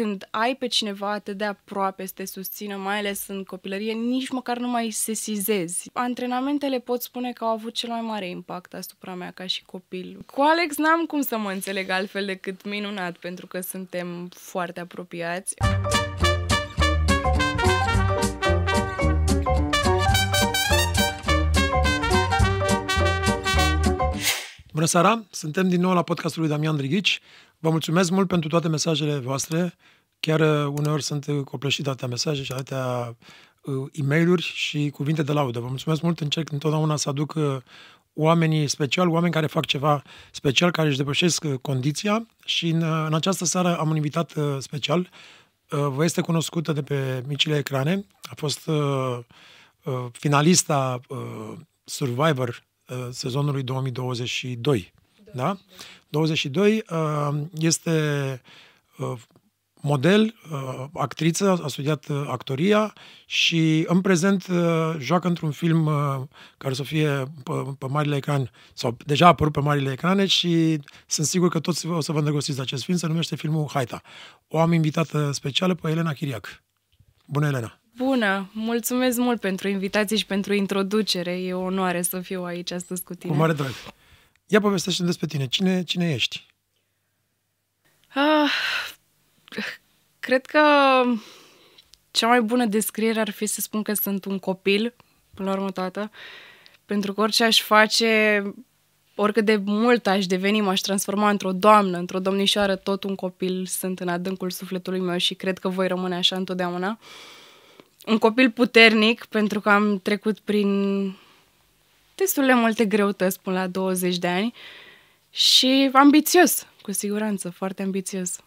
când ai pe cineva atât de aproape să te susțină, mai ales în copilărie, nici măcar nu mai sesizezi. Antrenamentele pot spune că au avut cel mai mare impact asupra mea ca și copil. Cu Alex n-am cum să mă înțeleg altfel decât minunat, pentru că suntem foarte apropiați. Bună seara! Suntem din nou la podcastul lui Damian Drighici. Vă mulțumesc mult pentru toate mesajele voastre. Chiar uh, uneori sunt uh, copleșit de atâtea mesaje și atâtea uh, e mail și cuvinte de laudă. Vă mulțumesc mult, încerc întotdeauna să aduc uh, oamenii special, oameni care fac ceva special, care își depășesc uh, condiția și în, uh, în această seară am un invitat uh, special. Uh, vă este cunoscută de pe micile ecrane. A fost uh, uh, finalista uh, Survivor uh, sezonului 2022. Da? 22 uh, este uh, model, uh, actriță, a studiat uh, actoria și în prezent uh, joacă într-un film uh, care să fie pe, pe marile ecran sau deja a apărut pe marile ecrane și sunt sigur că toți o să vă îndrăgostiți de acest film, se numește filmul Haita. O am invitată specială pe Elena Chiriac. Bună, Elena! Bună! Mulțumesc mult pentru invitație și pentru introducere. E o onoare să fiu aici astăzi cu tine. Cu mare drag! Ia povestește despre tine. Cine, cine ești? Ah, cred că cea mai bună descriere ar fi să spun că sunt un copil, până la urmă toată, pentru că orice aș face, oricât de mult aș deveni, m-aș transforma într-o doamnă, într-o domnișoară, tot un copil sunt în adâncul sufletului meu și cred că voi rămâne așa întotdeauna. Un copil puternic, pentru că am trecut prin destul de multe greutăți până la 20 de ani și ambițios, cu siguranță, foarte ambițios.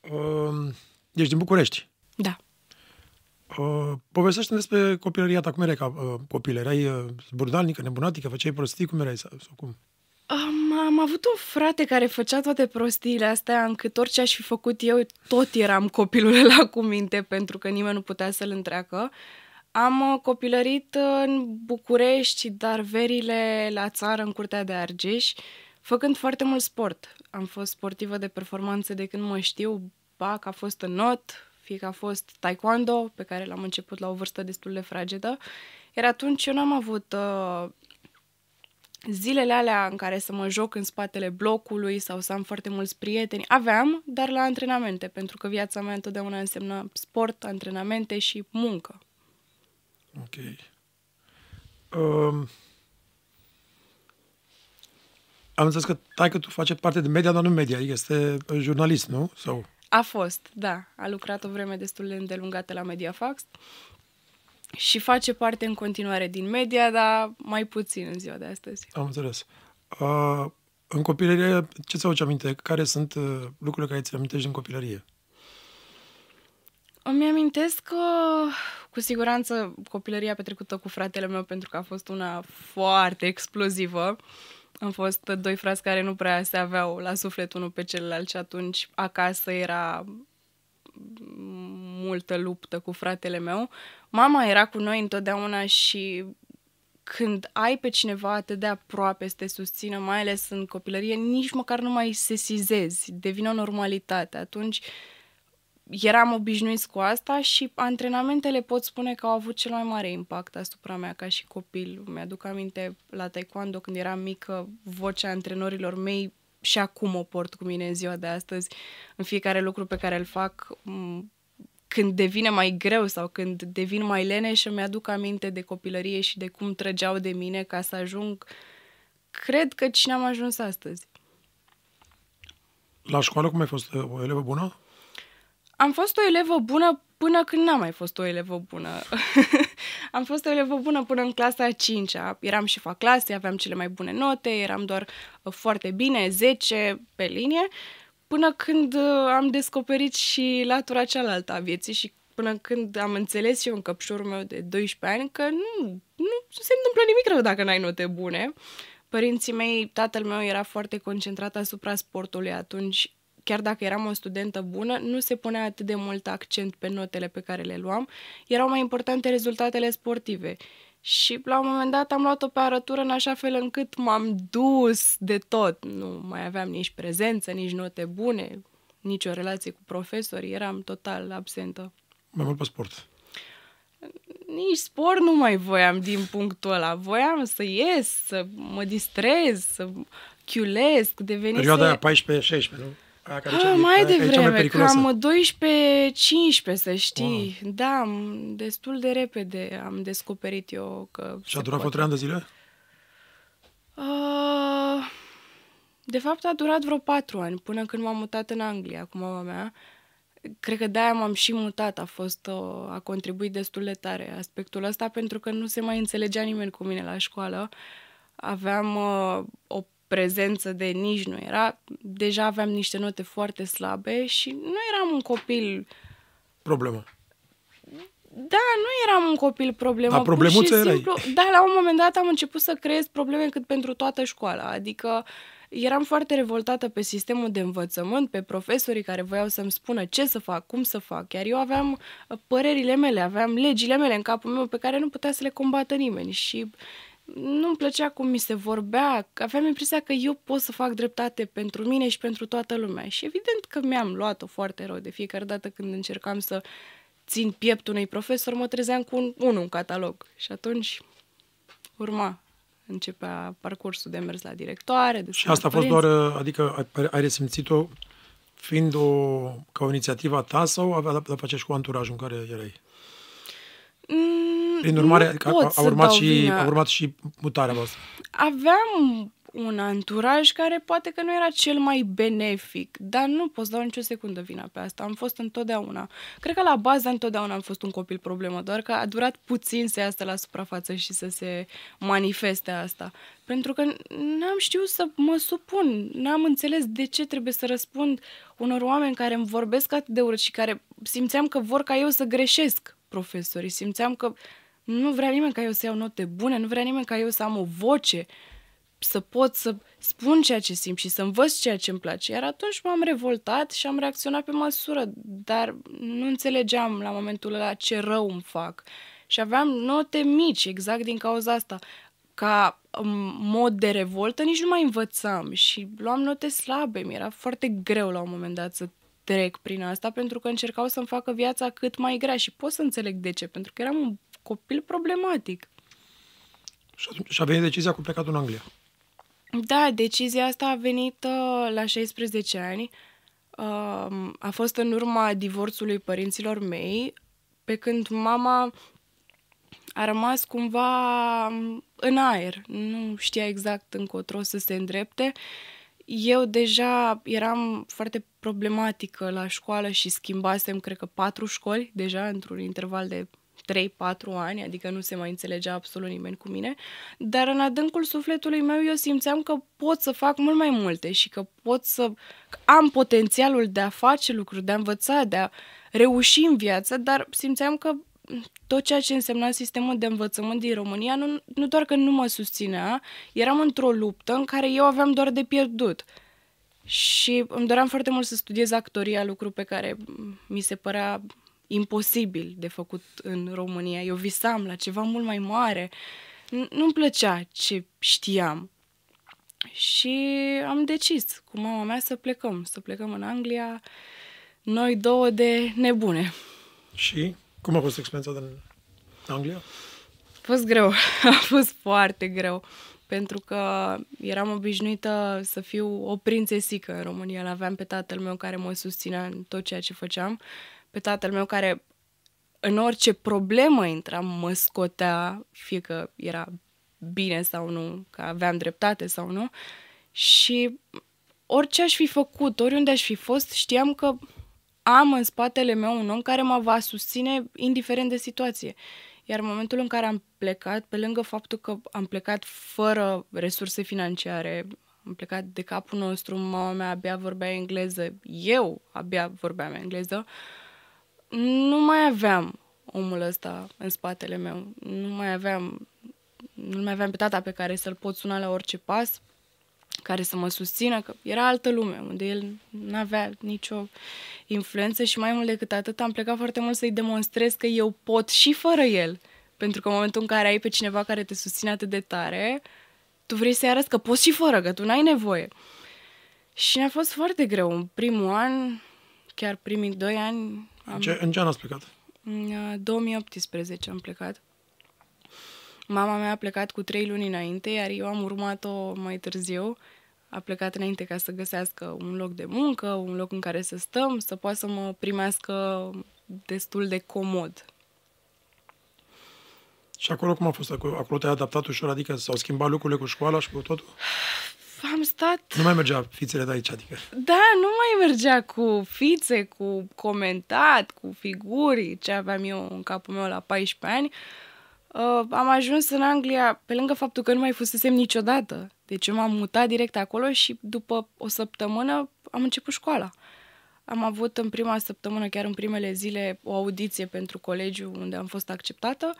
Uh, ești din București. Da. Uh, povestește despre copilăria ta. Cum erai ca uh, copil? Erai uh, burdalnică, nebunatică? Făceai prostii? Cum erai? Sau, sau cum? Am, am avut un frate care făcea toate prostiile astea, încât orice aș fi făcut eu, tot eram copilul la cu minte, pentru că nimeni nu putea să-l întreacă. Am uh, copilărit în București, dar verile la țară, în Curtea de Argeș, făcând foarte mult sport. Am fost sportivă de performanță de când mă știu, bac a fost în not, fie că a fost taekwondo, pe care l-am început la o vârstă destul de fragedă. Iar atunci eu n-am avut uh, zilele alea în care să mă joc în spatele blocului sau să am foarte mulți prieteni. Aveam, dar la antrenamente, pentru că viața mea întotdeauna însemna sport, antrenamente și muncă. Ok. Um, am înțeles că tai că tu face parte din media, dar nu media, este jurnalist, nu? Sau... A fost, da. A lucrat o vreme destul de îndelungată la Mediafax și face parte în continuare din media, dar mai puțin în ziua de astăzi. Am înțeles. Uh, în copilărie, ce ți aduce aminte? Care sunt uh, lucrurile care ți amintești din copilărie? Îmi amintesc că, cu siguranță, copilăria petrecută cu fratele meu, pentru că a fost una foarte explozivă. Am fost doi frați care nu prea se aveau la suflet unul pe celălalt și atunci acasă era multă luptă cu fratele meu. Mama era cu noi întotdeauna și când ai pe cineva atât de aproape să te susțină, mai ales în copilărie, nici măcar nu mai sesizezi, devine o normalitate. Atunci eram obișnuiți cu asta și antrenamentele pot spune că au avut cel mai mare impact asupra mea ca și copil. Mi-aduc aminte la taekwondo când eram mică, vocea antrenorilor mei și acum o port cu mine în ziua de astăzi. În fiecare lucru pe care îl fac, m- când devine mai greu sau când devin mai lene și îmi aduc aminte de copilărie și de cum trăgeau de mine ca să ajung, cred că cine am ajuns astăzi. La școală cum ai fost? O elevă bună? Am fost o elevă bună până când n-am mai fost o elevă bună. am fost o elevă bună până în clasa a 5 -a. Eram șefa clasei, aveam cele mai bune note, eram doar uh, foarte bine, 10 pe linie, până când uh, am descoperit și latura cealaltă a vieții și până când am înțeles eu în căpșorul meu de 12 ani că nu, nu se întâmplă nimic rău dacă n-ai note bune. Părinții mei, tatăl meu era foarte concentrat asupra sportului atunci chiar dacă eram o studentă bună, nu se punea atât de mult accent pe notele pe care le luam, erau mai importante rezultatele sportive. Și la un moment dat am luat-o pe arătură în așa fel încât m-am dus de tot. Nu mai aveam nici prezență, nici note bune. nicio relație cu profesorii, eram total absentă. Mai mult pe sport. Nici sport nu mai voiam din punctul ăla. Voiam să ies, să mă distrez, să chiulesc, devenise... Perioada aia 14-16, nu? Aia care Ah, cea- mai aia e cea devreme, periculoasă. cam 12-15, să știi. Wow. Da, am- destul de repede am descoperit eu că Și se a durat vreo poate. trei ani de zile? Uh, de fapt, a durat vreo patru ani, până când m-am mutat în Anglia cu mama mea. Cred că de-aia m-am și mutat, a fost, uh, a contribuit destul de tare aspectul ăsta, pentru că nu se mai înțelegea nimeni cu mine la școală. Aveam uh, o prezență de nici nu era, deja aveam niște note foarte slabe și nu eram un copil Problemă. da, nu eram un copil problemă. Dar pur problemuță și erai. simplu, Da, la un moment dat am început să creez probleme cât pentru toată școala. Adică eram foarte revoltată pe sistemul de învățământ, pe profesorii care voiau să-mi spună ce să fac, cum să fac. Iar eu aveam uh, părerile mele, aveam legile mele în capul meu pe care nu putea să le combată nimeni. Și nu-mi plăcea cum mi se vorbea, aveam impresia că eu pot să fac dreptate pentru mine și pentru toată lumea. Și evident că mi-am luat-o foarte rău de fiecare dată când încercam să țin pieptul unui profesor, mă trezeam cu un, unul în catalog. Și atunci urma, începea parcursul de mers la directoare. De Și asta a fost doar, uh, adică ai, ai resimțit-o fiind o, ca o inițiativă a ta sau avea de a face și cu anturajul în care erai? Mm, Prin urmare, nu adică a, pot a, să urmat dau și, vina. a urmat și mutarea voastră. Aveam un anturaj care poate că nu era cel mai benefic, dar nu pot să dau nicio secundă vina pe asta. Am fost întotdeauna. Cred că la bază întotdeauna am fost un copil problemă, doar că a durat puțin să iasă la suprafață și să se manifeste asta. Pentru că n-am știut să mă supun, n-am înțeles de ce trebuie să răspund unor oameni care îmi vorbesc atât de urât și care simțeam că vor ca eu să greșesc profesorii. Simțeam că nu vrea nimeni ca eu să iau note bune, nu vrea nimeni ca eu să am o voce, să pot să spun ceea ce simt și să învăț ceea ce îmi place. Iar atunci m-am revoltat și am reacționat pe măsură, dar nu înțelegeam la momentul ăla ce rău îmi fac. Și aveam note mici, exact din cauza asta. Ca um, mod de revoltă nici nu mai învățam și luam note slabe. Mi-era foarte greu la un moment dat să trec prin asta pentru că încercau să-mi facă viața cât mai grea și pot să înțeleg de ce, pentru că eram un copil problematic. Și, atunci, și a venit decizia cu plecatul în Anglia. Da, decizia asta a venit uh, la 16 ani. Uh, a fost în urma divorțului părinților mei, pe când mama a rămas cumva um, în aer. Nu știa exact încotro să se îndrepte. Eu deja eram foarte problematică la școală și schimbasem, cred că, patru școli deja într-un interval de 3-4 ani, adică nu se mai înțelegea absolut nimeni cu mine, dar în adâncul sufletului meu eu simțeam că pot să fac mult mai multe și că pot să că am potențialul de a face lucruri, de a învăța, de a reuși în viață, dar simțeam că tot ceea ce însemna sistemul de învățământ din România nu, nu doar că nu mă susținea, eram într-o luptă în care eu aveam doar de pierdut. Și îmi doream foarte mult să studiez actoria, lucru pe care mi se părea imposibil de făcut în România. Eu visam la ceva mult mai mare. N- Nu-mi plăcea ce știam. Și am decis cu mama mea să plecăm, să plecăm în Anglia, noi două de nebune. Și cum a fost experiența din Anglia? A fost greu, a fost foarte greu, pentru că eram obișnuită să fiu o prințesică în România. L-aveam pe tatăl meu care mă susținea în tot ceea ce făceam, pe tatăl meu care în orice problemă intram mă scotea, fie că era bine sau nu, că aveam dreptate sau nu. Și orice aș fi făcut, oriunde aș fi fost, știam că am în spatele meu un om care mă va susține indiferent de situație. Iar în momentul în care am plecat, pe lângă faptul că am plecat fără resurse financiare, am plecat de capul nostru, mama mea abia vorbea engleză, eu abia vorbeam engleză, nu mai aveam omul ăsta în spatele meu. Nu mai aveam, nu mai aveam pe tata pe care să-l pot suna la orice pas, care să mă susțină, că era altă lume, unde el nu avea nicio influență și mai mult decât atât am plecat foarte mult să-i demonstrez că eu pot și fără el. Pentru că în momentul în care ai pe cineva care te susține atât de tare, tu vrei să-i arăți că poți și fără, că tu n-ai nevoie. Și ne-a fost foarte greu. În primul an chiar primii doi ani. Am... În, ce, în ce an ați plecat? În 2018 am plecat. Mama mea a plecat cu trei luni înainte, iar eu am urmat-o mai târziu. A plecat înainte ca să găsească un loc de muncă, un loc în care să stăm, să poată să mă primească destul de comod. Și acolo cum a fost? Acolo te-ai adaptat ușor? Adică s-au schimbat lucrurile cu școala și cu totul? Am stat... Nu mai mergea fițele de aici, adică... Da, nu mai mergea cu fițe, cu comentat, cu figuri, ce aveam eu în capul meu la 14 ani. Uh, am ajuns în Anglia, pe lângă faptul că nu mai fusesem niciodată. Deci eu m-am mutat direct acolo și după o săptămână am început școala. Am avut în prima săptămână, chiar în primele zile, o audiție pentru colegiu unde am fost acceptată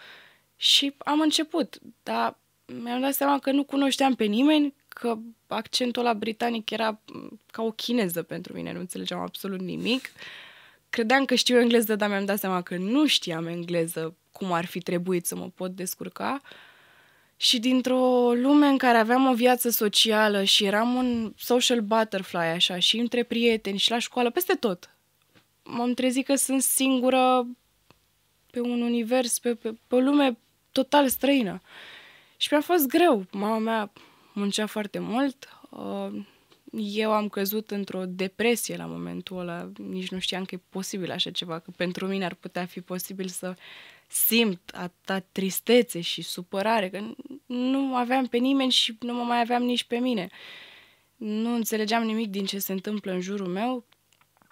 și am început. Dar mi-am dat seama că nu cunoșteam pe nimeni, că accentul la britanic era ca o chineză pentru mine, nu înțelegeam absolut nimic. Credeam că știu engleză, dar mi-am dat seama că nu știam engleză cum ar fi trebuit să mă pot descurca. Și dintr-o lume în care aveam o viață socială și eram un social butterfly, așa, și între prieteni și la școală, peste tot, m-am trezit că sunt singură pe un univers, pe, pe, pe o lume total străină. Și mi-a fost greu. Mama mea muncea foarte mult. Uh, eu am căzut într-o depresie la momentul ăla. Nici nu știam că e posibil așa ceva, că pentru mine ar putea fi posibil să simt atâta tristețe și supărare, că nu aveam pe nimeni și nu mă mai aveam nici pe mine. Nu înțelegeam nimic din ce se întâmplă în jurul meu.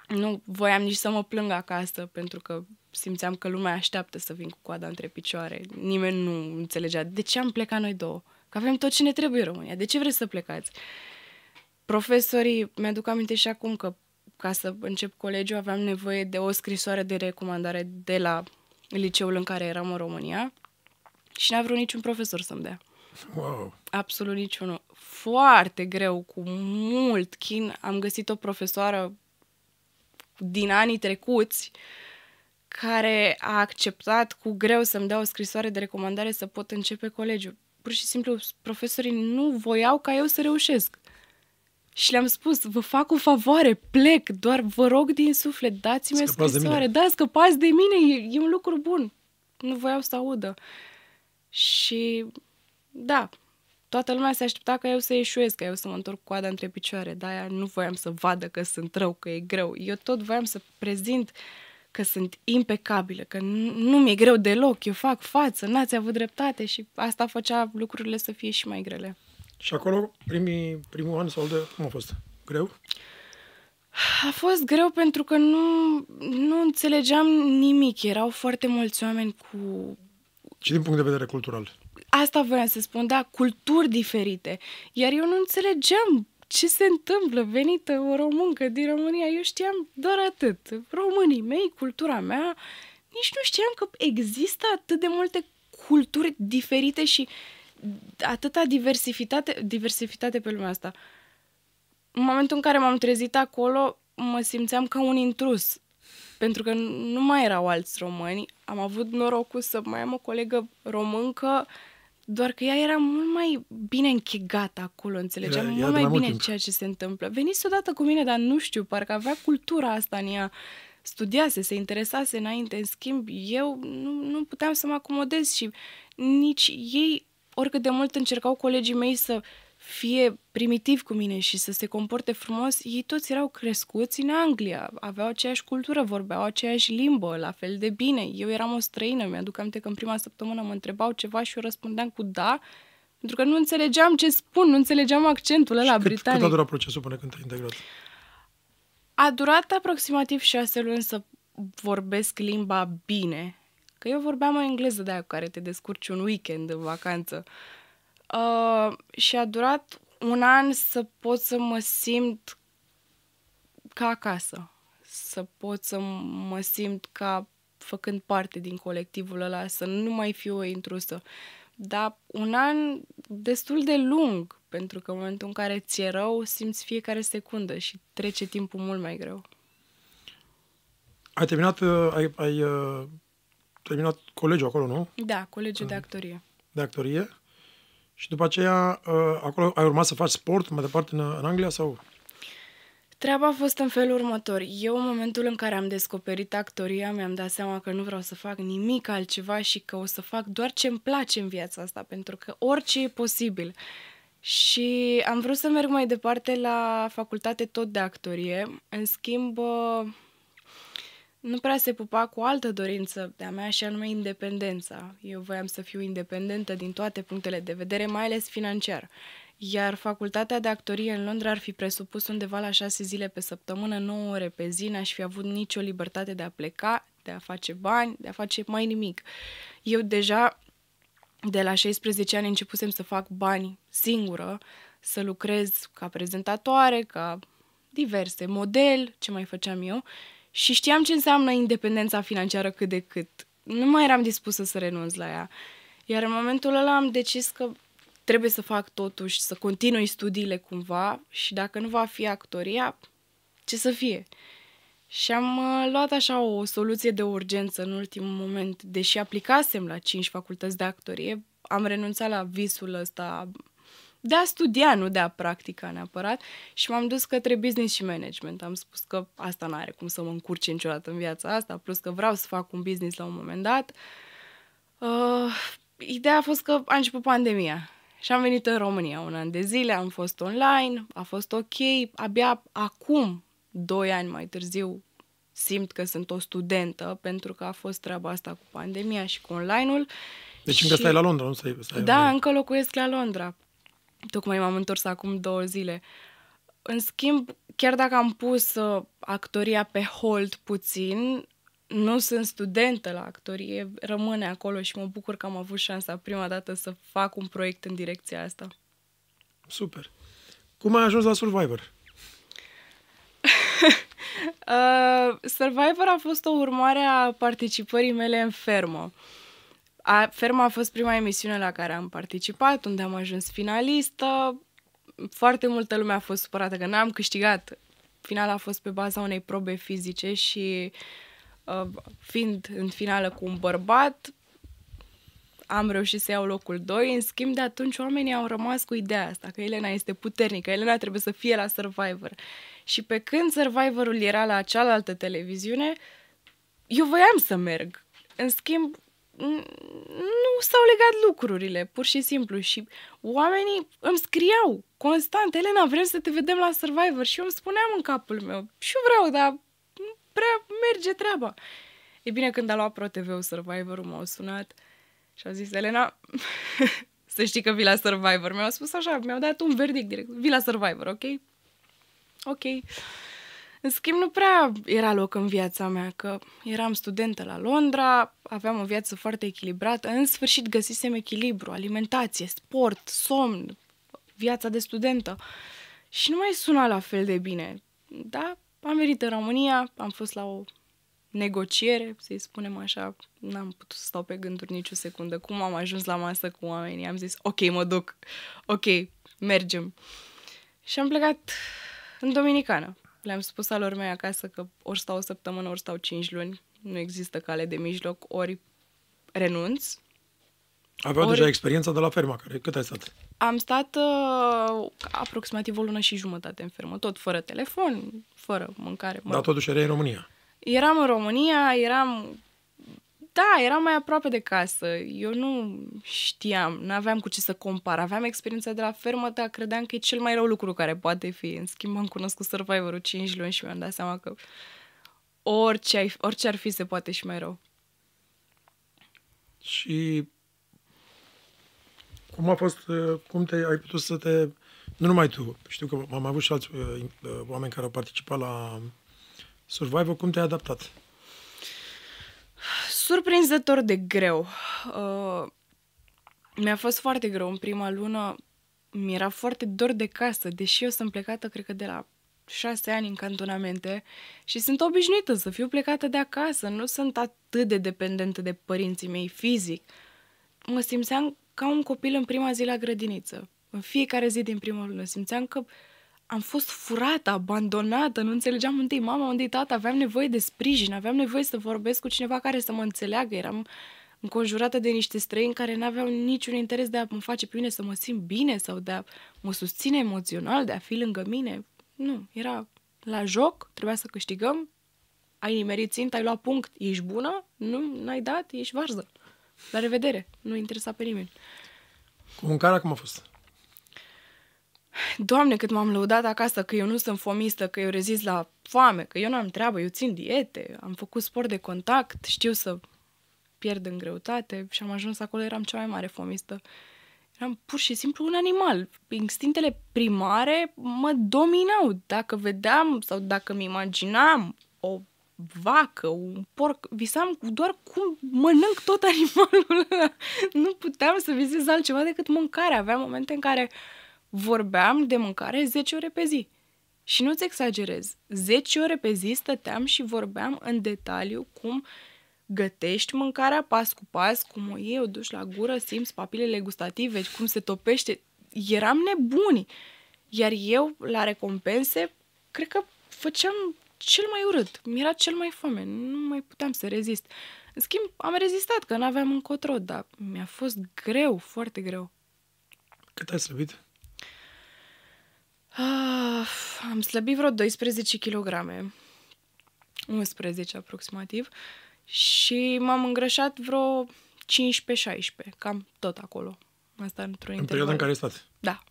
Nu voiam nici să mă plâng acasă, pentru că simțeam că lumea așteaptă să vin cu coada între picioare. Nimeni nu înțelegea de ce am plecat noi două. Că avem tot ce ne trebuie în România. De ce vreți să plecați? Profesorii, mi-aduc aminte și acum că ca să încep colegiul aveam nevoie de o scrisoare de recomandare de la liceul în care eram în România și n-a vrut niciun profesor să-mi dea. Wow. Absolut niciunul. Foarte greu, cu mult chin, am găsit o profesoară din anii trecuți care a acceptat cu greu să-mi dea o scrisoare de recomandare să pot începe colegiul. Pur și simplu, profesorii nu voiau ca eu să reușesc. Și le-am spus, vă fac o favoare, plec, doar vă rog din suflet, dați-mi o scrisoare. Da, scăpați de mine, e, e un lucru bun. Nu voiau să audă. Și da, toată lumea se aștepta ca eu să ieșuiesc, ca eu să mă întorc coada între picioare. De-aia nu voiam să vadă că sunt rău, că e greu. Eu tot voiam să prezint că sunt impecabilă, că nu mi-e greu deloc, eu fac față, n-ați avut dreptate și asta făcea lucrurile să fie și mai grele. Și acolo, primii, primul an sau de, cum a fost? Greu? A fost greu pentru că nu, nu înțelegeam nimic. Erau foarte mulți oameni cu... Și din punct de vedere cultural? Asta voiam să spun, da, culturi diferite. Iar eu nu înțelegeam ce se întâmplă, venită o româncă din România. Eu știam doar atât. Românii mei, cultura mea, nici nu știam că există atât de multe culturi diferite și atâta diversitate, diversitate pe lumea asta. În momentul în care m-am trezit acolo, mă simțeam ca un intrus. Pentru că nu mai erau alți români. Am avut norocul să mai am o colegă româncă doar că ea era mult mai bine închegată acolo, înțelegeam era, mult mai, mai bine timp. ceea ce se întâmplă. Veniți odată cu mine, dar nu știu, parcă avea cultura asta în ea. Studiase, se interesase înainte, în schimb, eu nu, nu puteam să mă acomodez și nici ei, oricât de mult încercau colegii mei să fie primitiv cu mine și să se comporte frumos, ei toți erau crescuți în Anglia, aveau aceeași cultură, vorbeau aceeași limbă, la fel de bine. Eu eram o străină, mi-aduc aminte că în prima săptămână mă întrebau ceva și eu răspundeam cu da, pentru că nu înțelegeam ce spun, nu înțelegeam accentul ăla cât, britanic. Cât a durat procesul până când te-ai integrat? A durat aproximativ șase luni să vorbesc limba bine. Că eu vorbeam o engleză de aia cu care te descurci un weekend în vacanță. Uh, și a durat un an să pot să mă simt ca acasă. Să pot să mă simt ca făcând parte din colectivul ăla, să nu mai fiu o intrusă. Dar un an destul de lung, pentru că în momentul în care ți-e rău, simți fiecare secundă și trece timpul mult mai greu. Ai terminat, uh, ai, ai uh, terminat colegiul acolo, nu? Da, colegiul de actorie. De actorie? Și după aceea, uh, acolo ai urmat să faci sport mai departe în, în Anglia sau? Treaba a fost în felul următor. Eu, în momentul în care am descoperit actoria, mi-am dat seama că nu vreau să fac nimic altceva și că o să fac doar ce îmi place în viața asta, pentru că orice e posibil. Și am vrut să merg mai departe la facultate tot de actorie. În schimb, nu prea se pupa cu o altă dorință de-a mea și anume independența. Eu voiam să fiu independentă din toate punctele de vedere, mai ales financiar. Iar facultatea de actorie în Londra ar fi presupus undeva la șase zile pe săptămână, 9 ore pe zi, n-aș fi avut nicio libertate de a pleca, de a face bani, de a face mai nimic. Eu deja de la 16 ani începusem să fac bani singură, să lucrez ca prezentatoare, ca diverse, model, ce mai făceam eu, și știam ce înseamnă independența financiară cât de cât. Nu mai eram dispusă să renunț la ea. Iar în momentul ăla am decis că trebuie să fac totuși, să continui studiile cumva și dacă nu va fi actoria, ce să fie. Și am uh, luat așa o soluție de urgență în ultimul moment. Deși aplicasem la 5 facultăți de actorie, am renunțat la visul ăsta de a studia, nu de a practica neapărat, și m-am dus către business și management. Am spus că asta nu are cum să mă încurce niciodată în viața asta, plus că vreau să fac un business la un moment dat. Uh, ideea a fost că a început pandemia și am venit în România un an de zile, am fost online, a fost ok. Abia acum, doi ani mai târziu, simt că sunt o studentă, pentru că a fost treaba asta cu pandemia și cu online-ul. Deci și... încă stai la Londra, nu stai, stai Da, la... încă locuiesc la Londra. Tocmai m-am întors acum două zile. În schimb, chiar dacă am pus uh, actoria pe hold puțin, nu sunt studentă la actorie, rămâne acolo și mă bucur că am avut șansa prima dată să fac un proiect în direcția asta. Super. Cum ai ajuns la Survivor? uh, Survivor a fost o urmare a participării mele în fermă. A, ferma a fost prima emisiune la care am participat, unde am ajuns finalistă. Foarte multă lume a fost supărată că n-am câștigat. Finala a fost pe baza unei probe fizice și uh, Uh, fiind în finală cu un bărbat, am reușit să iau locul 2. În schimb, de atunci oamenii au rămas cu ideea asta, că Elena este puternică, Elena trebuie să fie la Survivor. Și pe când Survivorul era la cealaltă televiziune, eu voiam să merg. În schimb, nu s-au legat lucrurile, pur și simplu. Și oamenii îmi scriau constant, Elena, vrem să te vedem la Survivor. Și eu îmi spuneam în capul meu, și eu vreau, dar prea merge treaba. E bine, când a luat ProTV-ul Survivor, m-au sunat și au zis, Elena, să știi că vii la Survivor. Mi-au spus așa, mi-au dat un verdict direct, vii la Survivor, ok? Ok. În schimb, nu prea era loc în viața mea, că eram studentă la Londra, aveam o viață foarte echilibrată, în sfârșit găsisem echilibru, alimentație, sport, somn, viața de studentă. Și nu mai suna la fel de bine. Da, am venit în România, am fost la o negociere, să-i spunem așa, n-am putut să stau pe gânduri nicio secundă. Cum am ajuns la masă cu oamenii? Am zis, ok, mă duc, ok, mergem. Și am plecat în Dominicană. Le-am spus alor mei acasă că ori stau o săptămână, ori stau cinci luni. Nu există cale de mijloc, ori renunț. Aveau ori... deja experiența de la ferma, care cât ai stat? Am stat uh, aproximativ o lună și jumătate în fermă, tot fără telefon, fără mâncare. Mă Dar totuși erai în România. Eram în România, eram... Da, eram mai aproape de casă. Eu nu știam, nu aveam cu ce să compar. Aveam experiența de la fermă, dar credeam că e cel mai rău lucru care poate fi. În schimb, am cunoscut Survivor-ul 5 luni și mi-am dat seama că orice, ai, orice ar fi se poate și mai rău. Și cum a fost, uh, cum te, ai putut să te, nu numai tu, știu că am avut și alți uh, uh, oameni care au participat la Survivor, cum te-ai adaptat? Surprinzător de greu. Uh, mi-a fost foarte greu în prima lună. Mi-era foarte dor de casă, deși eu sunt plecată, cred că de la șase ani în cantonamente și sunt obișnuită să fiu plecată de acasă. Nu sunt atât de dependentă de părinții mei fizic. Mă simțeam ca un copil în prima zi la grădiniță. În fiecare zi din prima lună simțeam că am fost furată, abandonată, nu înțelegeam întâi mama, unde tata, aveam nevoie de sprijin, aveam nevoie să vorbesc cu cineva care să mă înțeleagă, eram înconjurată de niște străini care nu aveau niciun interes de a mă face pe mine să mă simt bine sau de a mă susține emoțional, de a fi lângă mine. Nu, era la joc, trebuia să câștigăm, ai nimerit țint, ai luat punct, ești bună, nu n-ai dat, ești varză. La revedere, nu interesa pe nimeni. Cu mâncarea cum a fost? Doamne, cât m-am lăudat acasă că eu nu sunt fomistă, că eu rezist la foame, că eu nu am treabă, eu țin diete, am făcut sport de contact, știu să pierd în greutate și am ajuns acolo, eram cea mai mare fomistă. Eram pur și simplu un animal. Instinctele primare mă dominau. Dacă vedeam sau dacă mi imaginam o vacă, un porc, visam doar cum mănânc tot animalul ăla. Nu puteam să visez altceva decât mâncare. Aveam momente în care vorbeam de mâncare 10 ore pe zi. Și nu-ți exagerez, 10 ore pe zi stăteam și vorbeam în detaliu cum gătești mâncarea pas cu pas, cum o iei, o duci la gură, simți papilele gustative, cum se topește. Eram nebuni. Iar eu, la recompense, cred că făceam cel mai urât. Mi-era cel mai foame. Nu mai puteam să rezist. În schimb, am rezistat, că n-aveam încotro, dar mi-a fost greu, foarte greu. Cât ai slăbit? Ah, am slăbit vreo 12 kg. 11 aproximativ. Și m-am îngrășat vreo 15-16, cam tot acolo. Asta într-un În perioada în care ai stat. Da.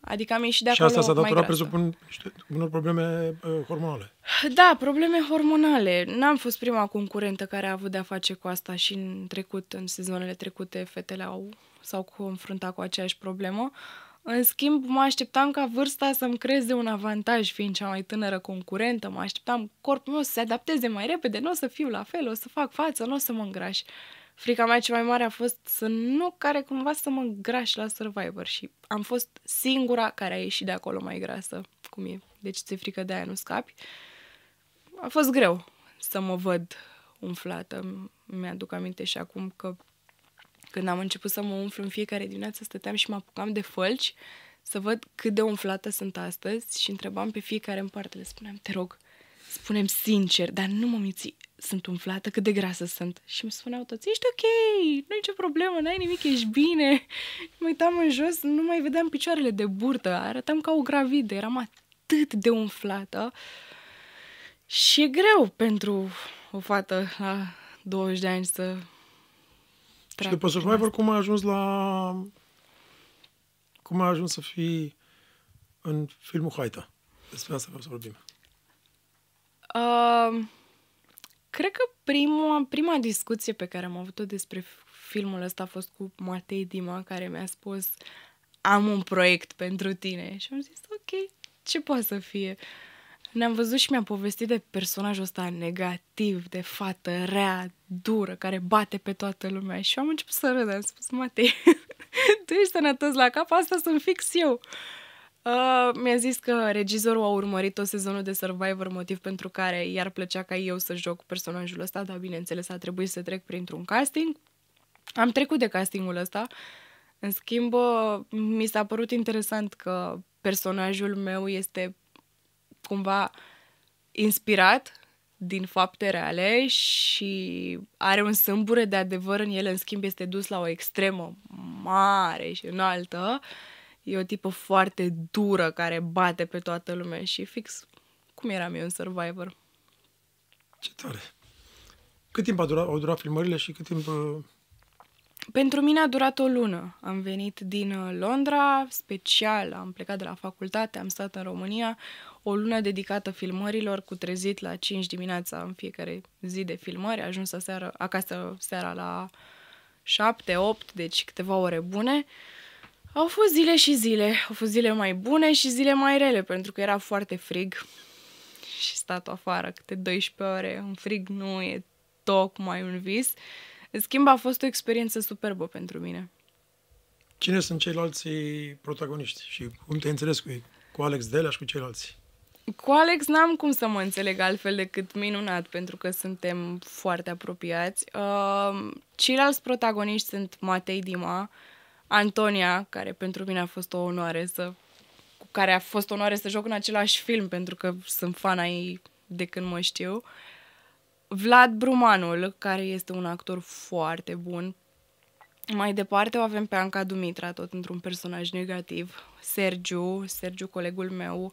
Adică am ieșit de și acolo asta s-a mai datorat, grasă. presupun, niște- unor probleme uh, hormonale. Da, probleme hormonale. N-am fost prima concurentă care a avut de-a face cu asta și în trecut, în sezonele trecute, fetele au, s-au confruntat cu aceeași problemă. În schimb, mă așteptam ca vârsta să-mi creeze un avantaj, fiind cea mai tânără concurentă. Mă așteptam corpul meu să se adapteze mai repede, nu o să fiu la fel, o să fac față, nu o să mă îngraș. Frica mea cea mai mare a fost să nu care cumva să mă îngraș la Survivor și am fost singura care a ieșit de acolo mai grasă, cum e. Deci ți-e frică de aia, nu scapi. A fost greu să mă văd umflată. Mi-aduc aminte și acum că când am început să mă umflu în fiecare dimineață, stăteam și mă apucam de fălci să văd cât de umflată sunt astăzi și întrebam pe fiecare în parte, le spuneam, te rog, spunem sincer, dar nu mă miți, sunt umflată, cât de grasă sunt. Și îmi spuneau toți, ești ok, nu e nicio problemă, n-ai nimic, ești bine. Mă uitam în jos, nu mai vedeam picioarele de burtă, arătam ca o gravidă, eram atât de umflată. Și e greu pentru o fată la 20 de ani să Și treacă după prin Survivor, cum ai ajuns la... Cum ai ajuns să fii în filmul Haita? Despre asta vreau să vorbim. Uh, cred că prima, prima discuție pe care am avut-o despre filmul ăsta a fost cu Matei Dima, care mi-a spus am un proiect pentru tine. Și am zis, ok, ce poate să fie? Ne-am văzut și mi-a povestit de personajul ăsta negativ, de fată rea, dură, care bate pe toată lumea. Și eu am început să râd, am spus, Matei, tu ești sănătos la cap, asta sunt fix eu. Uh, mi-a zis că regizorul a urmărit tot sezonul de Survivor, motiv pentru care i-ar plăcea ca eu să joc personajul ăsta, dar bineînțeles a trebuit să trec printr-un casting. Am trecut de castingul ăsta. În schimb, uh, mi s-a părut interesant că personajul meu este cumva inspirat din fapte reale și are un sâmbure de adevăr în el, în schimb este dus la o extremă mare și înaltă. E o tipă foarte dură care bate pe toată lumea și fix cum eram eu în Survivor. Ce tare! Cât timp a durat, au durat filmările și cât timp... uh, Pentru mine a durat o lună. Am venit din uh, Londra, special, am plecat de la facultate, am stat în România, o lună dedicată filmărilor, cu trezit la 5 dimineața în fiecare zi de filmări, ajuns seară, acasă seara la 7-8, deci câteva ore bune. Au fost zile și zile, au fost zile mai bune și zile mai rele, pentru că era foarte frig și statul afară câte 12 ore în frig nu e tocmai un vis. În schimb, a fost o experiență superbă pentru mine. Cine sunt ceilalți protagoniști și cum te înțeles cu ei? Cu Alex Delea și cu ceilalți? Cu Alex n-am cum să mă înțeleg altfel decât minunat, pentru că suntem foarte apropiați. Uh, ceilalți protagoniști sunt Matei Dima, Antonia, care pentru mine a fost o onoare să cu care a fost onoare să joc în același film, pentru că sunt fan ai de când mă știu. Vlad Brumanul, care este un actor foarte bun. Mai departe o avem pe Anca Dumitra, tot într-un personaj negativ. Sergiu, Sergiu, colegul meu,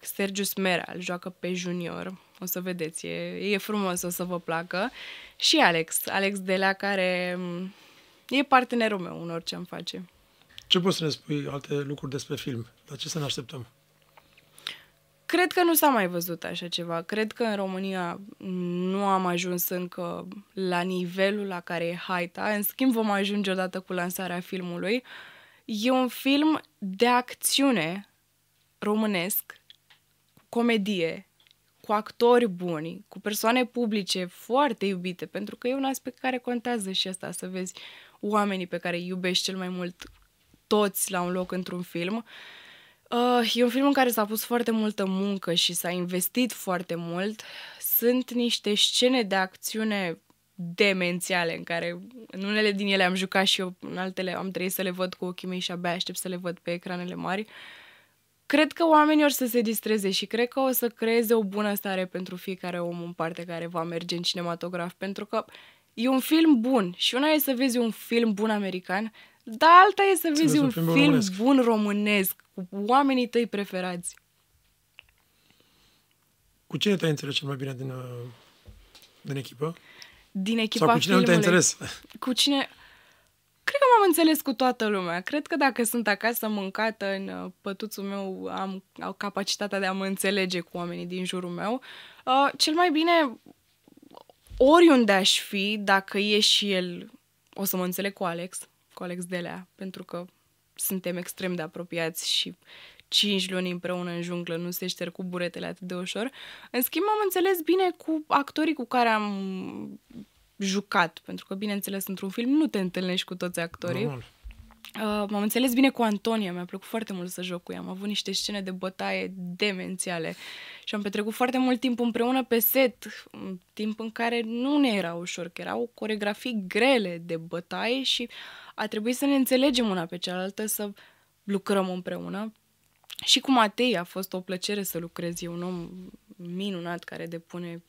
Sergiu Smerea, îl joacă pe junior. O să vedeți, e, e frumos, o să vă placă. Și Alex, Alex Delea, care mm, e partenerul meu în orice am face. Ce poți să ne spui alte lucruri despre film? La ce să ne așteptăm? Cred că nu s-a mai văzut așa ceva. Cred că în România nu am ajuns încă la nivelul la care e haita. În schimb, vom ajunge odată cu lansarea filmului. E un film de acțiune românesc, comedie, cu actori buni, cu persoane publice foarte iubite, pentru că e un aspect care contează și asta, să vezi oamenii pe care îi iubești cel mai mult toți la un loc într-un film. Uh, e un film în care s-a pus foarte multă muncă și s-a investit foarte mult. Sunt niște scene de acțiune demențiale în care în unele din ele am jucat și eu, în altele am trebuit să le văd cu ochii mei și abia aștept să le văd pe ecranele mari. Cred că oamenii or să se distreze și cred că o să creeze o bună stare pentru fiecare om în parte care va merge în cinematograf, pentru că e un film bun și una e să vezi un film bun american, dar alta e să vezi un, film, film românesc. bun românesc, cu oamenii tăi preferați. Cu cine te-ai înțeles cel mai bine din, uh, din echipă? Din echipa Sau cu cine filmului. nu te-ai înțeles? Cu cine... Cred că m-am înțeles cu toată lumea. Cred că dacă sunt acasă mâncată în uh, pătuțul meu, am, am capacitatea de a mă înțelege cu oamenii din jurul meu. Uh, cel mai bine, oriunde aș fi, dacă e și el, o să mă înțeleg cu Alex, cu Alex Delea, pentru că suntem extrem de apropiați și cinci luni împreună în junglă nu se șterg cu buretele atât de ușor. În schimb, m-am înțeles bine cu actorii cu care am jucat, pentru că, bineînțeles, într-un film nu te întâlnești cu toți actorii. Normal. Uh, m-am înțeles bine cu Antonia, mi-a plăcut foarte mult să joc cu ea. Am avut niște scene de bătaie demențiale și am petrecut foarte mult timp împreună pe set, un timp în care nu ne era ușor, că erau coregrafii grele de bătaie și a trebuit să ne înțelegem una pe cealaltă, să lucrăm împreună. Și cu Matei a fost o plăcere să lucrez. E un om minunat care depune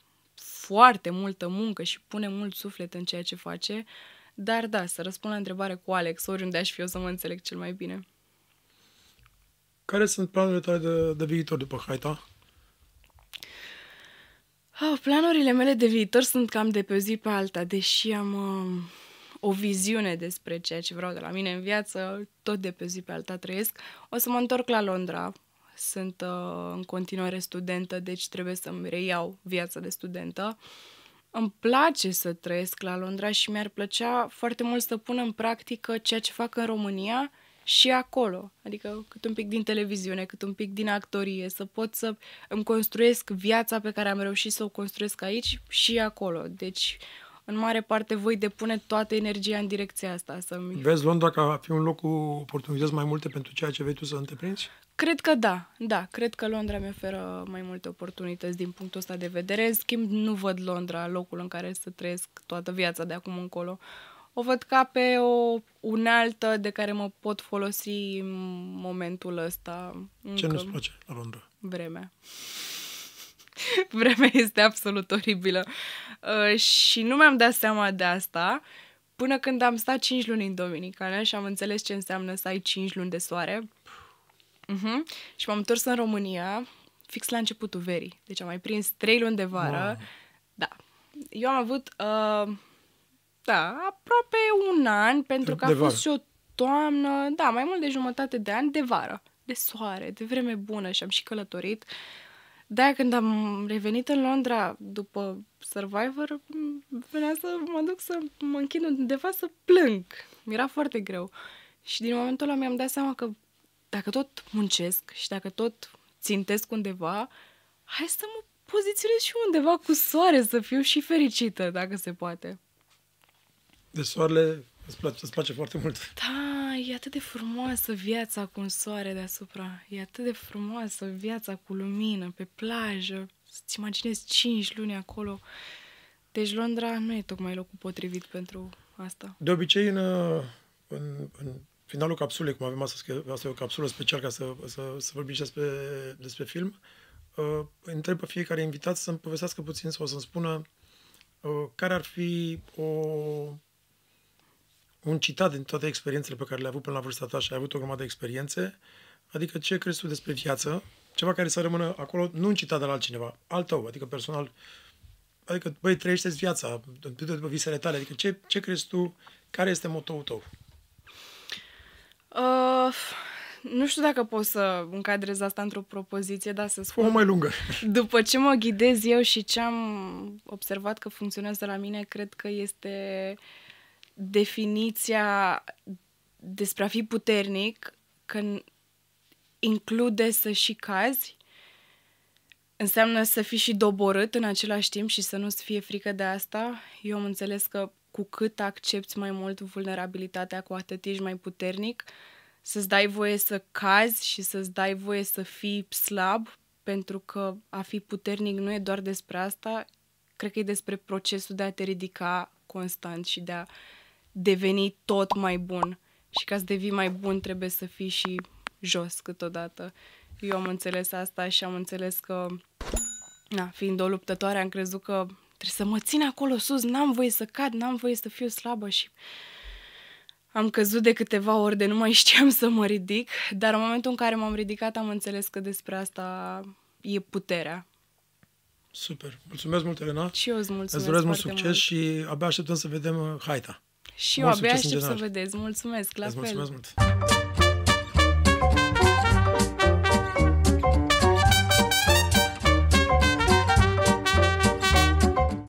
foarte multă muncă și pune mult suflet în ceea ce face. Dar da, să răspund la întrebare cu Alex, oriunde aș fi eu să mă înțeleg cel mai bine. Care sunt planurile tale de, de viitor după Haita? Oh, planurile mele de viitor sunt cam de pe o zi pe alta, deși am uh, o viziune despre ceea ce vreau de la mine în viață, tot de pe o zi pe alta trăiesc. O să mă întorc la Londra. Sunt uh, în continuare studentă, deci trebuie să-mi reiau viața de studentă. Îmi place să trăiesc la Londra și mi-ar plăcea foarte mult să pun în practică ceea ce fac în România și acolo. Adică cât un pic din televiziune, cât un pic din actorie, să pot să îmi construiesc viața pe care am reușit să o construiesc aici și acolo. Deci, în mare parte, voi depune toată energia în direcția asta. Să-mi... Vezi Londra ca fi un loc cu oportunități mai multe pentru ceea ce vei tu să întreprinzi? Cred că da, da. Cred că Londra mi oferă mai multe oportunități din punctul ăsta de vedere. În schimb, nu văd Londra locul în care să trăiesc toată viața de acum încolo. O văd ca pe o unealtă de care mă pot folosi în momentul ăsta. Ce încă. nu-ți place la Londra? Vremea. Vremea este absolut oribilă. Uh, și nu mi-am dat seama de asta până când am stat 5 luni în Dominicana și am înțeles ce înseamnă să ai 5 luni de soare. Uh-huh. Și m-am întors în România fix la începutul verii. Deci am mai prins 3 luni de vară. Wow. Da. Eu am avut, uh, da, aproape un an, pentru că a De fost vară. și o toamnă, da, mai mult de jumătate de an de vară, de soare, de vreme bună și am și călătorit. De-aia când am revenit în Londra după Survivor, m- venea să mă duc să mă închin undeva să plâng. Mi-era foarte greu. Și din momentul ăla mi-am dat seama că dacă tot muncesc și dacă tot țintesc undeva, hai să mă poziționez și eu undeva cu soare, să fiu și fericită, dacă se poate. De soarele îți place, îți place foarte mult. Da, e atât de frumoasă viața cu un soare deasupra. E atât de frumoasă viața cu lumină, pe plajă. Să-ți imaginezi 5 luni acolo. Deci Londra nu e tocmai locul potrivit pentru asta. De obicei, în, uh, în, în finalul capsulei, cum avem astăzi, că asta e o capsulă special ca să, să, să vorbim și despre, despre film, uh, îi întreb pe fiecare invitat să-mi povestească puțin sau să-mi spună uh, care ar fi o, un citat din toate experiențele pe care le-ai avut până la vârsta ta și ai avut o grămadă de experiențe, adică ce crezi tu despre viață ceva care să rămână acolo, nu citat de la altcineva, al tău, adică personal. Adică, băi, trăiește viața, după visele tale. Adică ce, ce crezi tu, care este motoul tău? Uh, nu știu dacă pot să încadrez asta într-o propoziție, dar să spun... O mai lungă. După ce mă ghidez eu și ce am observat că funcționează la mine, cred că este definiția despre a fi puternic, că include să și cazi, înseamnă să fii și doborât în același timp și să nu-ți fie frică de asta. Eu am înțeles că cu cât accepti mai mult vulnerabilitatea, cu atât ești mai puternic, să-ți dai voie să cazi și să-ți dai voie să fii slab, pentru că a fi puternic nu e doar despre asta, cred că e despre procesul de a te ridica constant și de a deveni tot mai bun. Și ca să devii mai bun trebuie să fii și jos câteodată. Eu am înțeles asta și am înțeles că, na, fiind o luptătoare, am crezut că trebuie să mă țin acolo sus, n-am voie să cad, n-am voie să fiu slabă și am căzut de câteva ori de nu mai știam să mă ridic, dar în momentul în care m-am ridicat am înțeles că despre asta e puterea. Super. Mulțumesc mult, Elena. Și eu îți mulțumesc Îți doresc mult succes mult. și abia așteptăm să vedem uh, haita. Și eu abia aștept să vedeți. Mulțumesc, la îți fel. Mulțumesc mult.